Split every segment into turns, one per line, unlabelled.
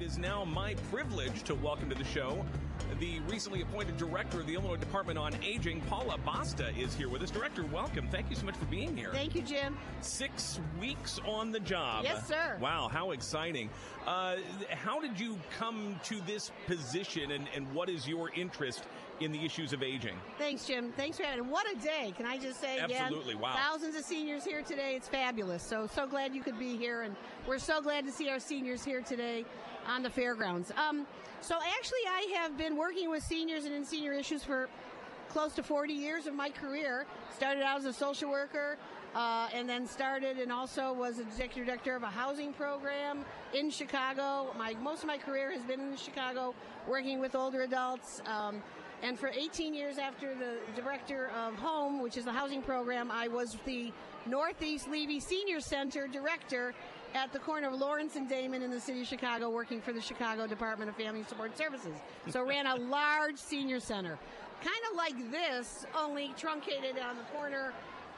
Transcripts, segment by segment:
It is now my privilege to welcome to the show the recently appointed director of the Illinois Department on Aging, Paula Basta, is here with us. Director, welcome. Thank you so much for being here.
Thank you, Jim.
Six weeks on the job.
Yes, sir.
Wow, how exciting. Uh, how did you come to this position, and, and what is your interest in the issues of aging.
Thanks, Jim. Thanks for having. Me. What a day! Can I just say
Absolutely.
again?
Wow.
Thousands of seniors here today. It's fabulous. So so glad you could be here, and we're so glad to see our seniors here today on the fairgrounds. Um, so actually, I have been working with seniors and in senior issues for close to 40 years of my career. Started out as a social worker. Uh, and then started and also was executive director of a housing program in Chicago. My most of my career has been in Chicago, working with older adults. Um, and for 18 years after the director of Home, which is the housing program, I was the Northeast Levy Senior Center director at the corner of Lawrence and Damen in the city of Chicago, working for the Chicago Department of Family Support Services. So ran a large senior center, kind of like this, only truncated on the corner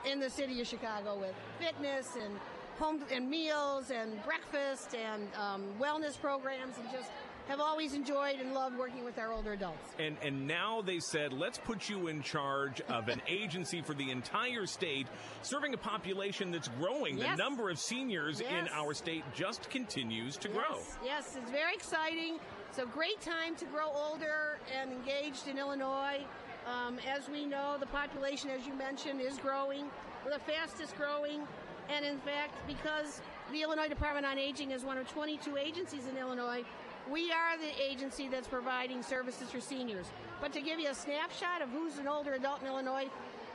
in the city of Chicago with fitness and home and meals and breakfast and um, wellness programs and just have always enjoyed and loved working with our older adults.
And and now they said, let's put you in charge of an agency for the entire state, serving a population that's growing.
Yes.
The number of seniors
Yes.
in our state just continues to grow.
Yes, yes, it's very exciting. It's a great time to grow older and engaged in Illinois. Um, as we know, the population, as you mentioned, is growing. We're the fastest growing. And in fact, because the Illinois Department on Aging is one of 22 agencies in Illinois, we are the agency that's providing services for seniors. But to give you a snapshot of who's an older adult in Illinois,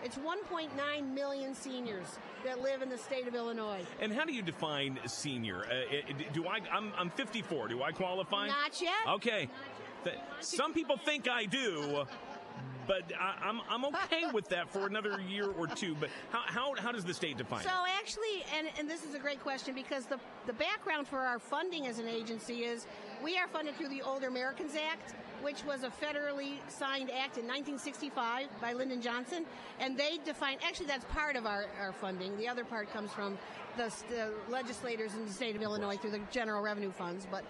it's 1.9 million seniors that live in the state of Illinois.
And how do you define senior? Uh, do I? I'm, I'm 54. Do I qualify?
Not yet.
Okay. Th- Some people think I do, but I, I'm I'm okay with that for another year or two. But how how, how does the state define
So
it?
actually, and, and this is a great question because the, the background for our funding as an agency is we are funded through the Older Americans Act, which was a federally signed act in 1965 by Lyndon Johnson. And they define, actually that's part of our, our funding. The other part comes from the, the legislators in the state of Illinois through the general revenue funds. But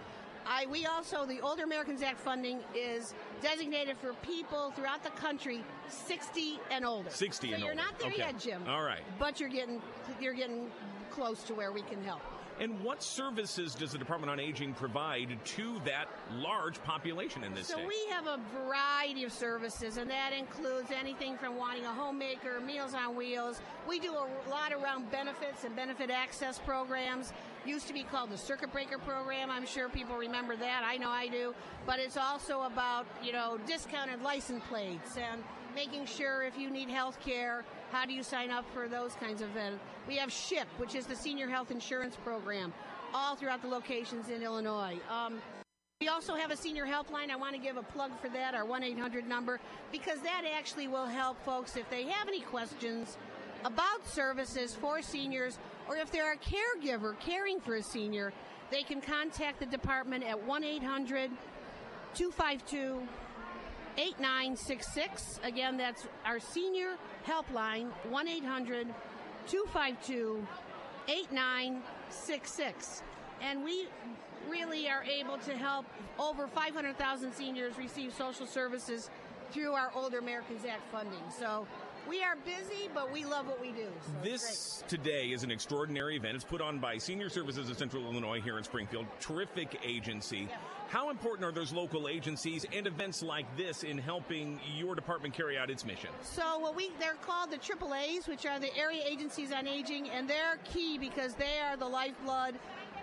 I, we also, the Older Americans Act funding is designated for people throughout the country 60 and older.
60
so
and
you're
older.
not there
Okay.
yet, Jim.
All right.
But you're getting you're getting close to where we can help.
And what services does the Department on Aging provide to that large population in this
So
state?
we have a variety of services, and that includes anything from wanting a homemaker, Meals on Wheels. We do a lot around benefits and benefit access programs. Used to be called the Circuit Breaker Program. I'm sure people remember that. I know I do. But it's also about you know discounted license plates and making sure if you need health care, how do you sign up for those kinds of events. We have SHIP, which is the Senior Health Insurance Program, all throughout the locations in Illinois. Um, we also have a senior helpline. I want to give a plug for that, our 1 800 number, because that actually will help folks if they have any questions about services for seniors or if they're a caregiver caring for a senior, they can contact the department at 1 800 252 8966. Again, that's our senior helpline, 1 800 252 8966. And we really are able to help over 500,000 seniors receive social services through our Older Americans Act funding. So we are busy, but we love what we do. So
This today is an extraordinary event. It's put on by Senior Services of Central Illinois here in Springfield. Terrific agency. How important are those local agencies and events like this in helping your department carry out its mission?
So what we they're called the AAA's, which are the area agencies on aging, and they're key because they are the lifeblood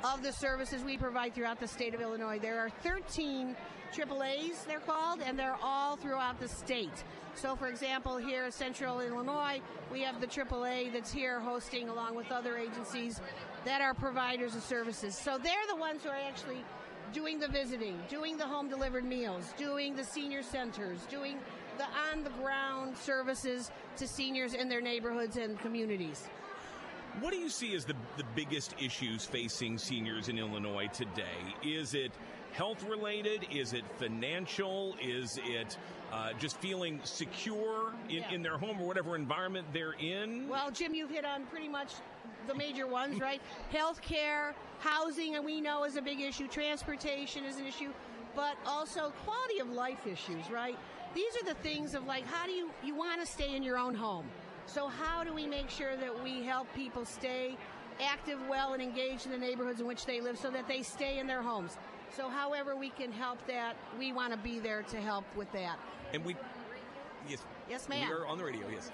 of the services we provide throughout the state of Illinois. There are 13 AAA's, they're called, and they're all throughout the state. So, for example, here in Central Illinois, we have the AAA that's here hosting, along with other agencies that are providers of services. So they're the ones who are actually doing the visiting, doing the home delivered meals, doing the senior centers, doing the on the ground services to seniors in their neighborhoods and communities.
What do you see as the, the biggest issues facing seniors in Illinois today? Is it health related? Is it financial? Is it uh, just feeling secure in,
Yeah.
in their home or whatever environment they're in?
Well, Jim, you've hit on pretty much the major ones, right? Healthcare, housing, and we know is a big issue. Transportation is an issue, but also quality of life issues, right? These are the things of like, how do you you want to stay in your own home? So how do we make sure that we help people stay active, well, and engaged in the neighborhoods in which they live, so that they stay in their homes? So, however we can help that, we want to be there to help with that.
And we, yes,
yes, ma'am.
We are on the radio. Yes.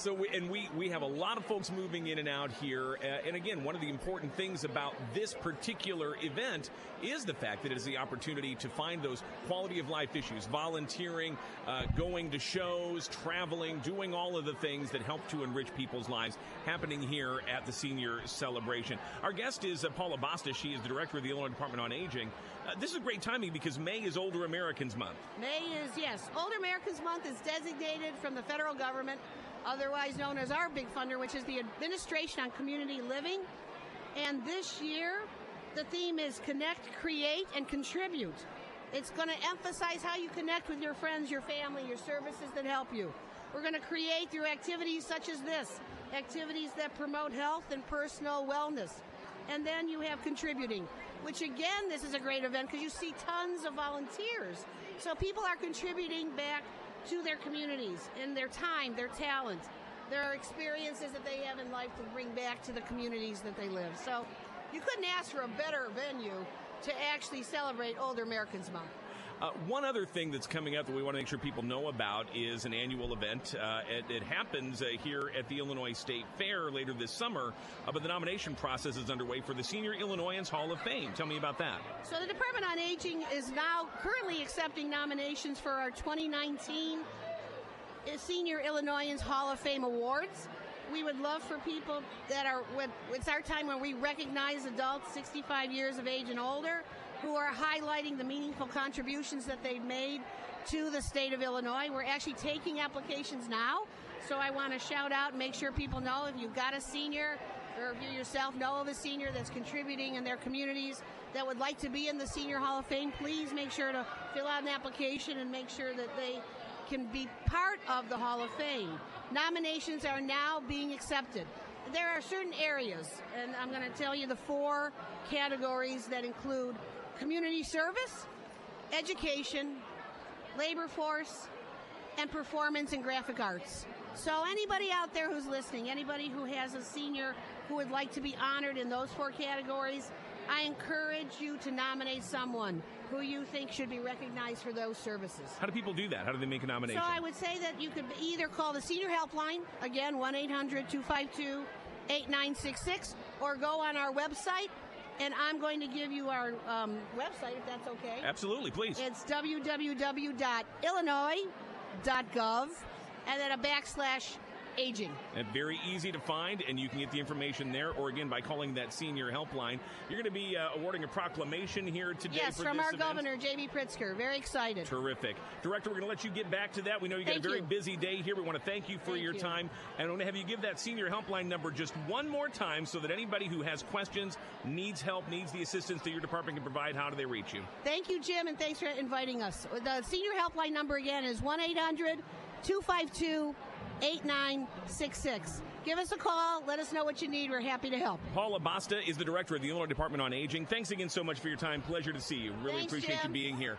So, we, and we, we have a lot of folks moving in and out here. Uh, and again, one of the important things about this particular event is the fact that it is the opportunity to find those quality of life issues, volunteering, uh, going to shows, traveling, doing all of the things that help to enrich people's lives happening here at the senior celebration. Our guest is uh, Paula Basta. She is the director of the Illinois Department on Aging. Uh, this is great timing because May is Older Americans Month.
May is, yes. Older Americans Month is designated from the federal government otherwise known as our big funder, which is the Administration on Community Living. And this year, the theme is Connect, Create, and Contribute. It's going to emphasize how you connect with your friends, your family, your services that help you. We're going to create through activities such as this activities that promote health and personal wellness. And then you have contributing, which again, this is a great event because you see tons of volunteers. So people are contributing back to their communities and their time, their talent, their experiences that they have in life to bring back to the communities that they live. So you couldn't ask for a better venue to actually celebrate Older Americans Month.
Uh, one other thing that's coming up that we want to make sure people know about is an annual event. Uh, it, it, happens uh, here at the Illinois State Fair later this summer, uh, but the nomination process is underway for the Senior Illinoisans Hall of Fame. Tell me about that.
So, the Department on Aging is now currently accepting nominations for our 2019 Senior Illinoisans Hall of Fame Awards. We would love for people that are, it's our time when we recognize adults 65 years of age and older who are highlighting the meaningful contributions that they've made to the state of Illinois. We're actually taking applications now. So I want to shout out and make sure people know if you've got a senior or if you yourself know of a senior that's contributing in their communities that would like to be in the Senior Hall of Fame, please make sure to fill out an application and make sure that they can be part of the Hall of Fame. Nominations are now being accepted. There are certain areas, and I'm going to tell you the four categories that include community service, education, labor force, and performance and graphic arts. So, anybody out there who's listening, anybody who has a senior who would like to be honored in those four categories, I encourage you to nominate someone who you think should be recognized for those services.
How do people do that? How do they make a nomination?
So, I would say that you could either call the Senior Helpline, again, 1 800 252 8966, or go on our website, and I'm going to give you our um, website if that's okay.
Absolutely, please.
It's www.illinois.gov and then a backslash aging.
And very easy to find, and you can get the information there, or again by calling that senior helpline. You're going to be uh, awarding a proclamation here today.
Yes, from our
event.
governor, J.B. Pritzker. Very excited.
Terrific, director. We're going to let you get back to that. We know you got
thank
a very
you.
busy day here. We want to thank you for
thank
your
you.
time, and I want to have you give that senior helpline number just one more time, so that anybody who has questions, needs help, needs the assistance that your department can provide. How do they reach you?
Thank you, Jim, and thanks for inviting us. The senior helpline number again is one 800 252 8966. Give us a call. Let us know what you need. We're happy to help.
Paula Basta is the director of the Illinois Department on Aging. Thanks again so much for your time. Pleasure to see you. Really
Thanks,
appreciate
Jim.
you being here.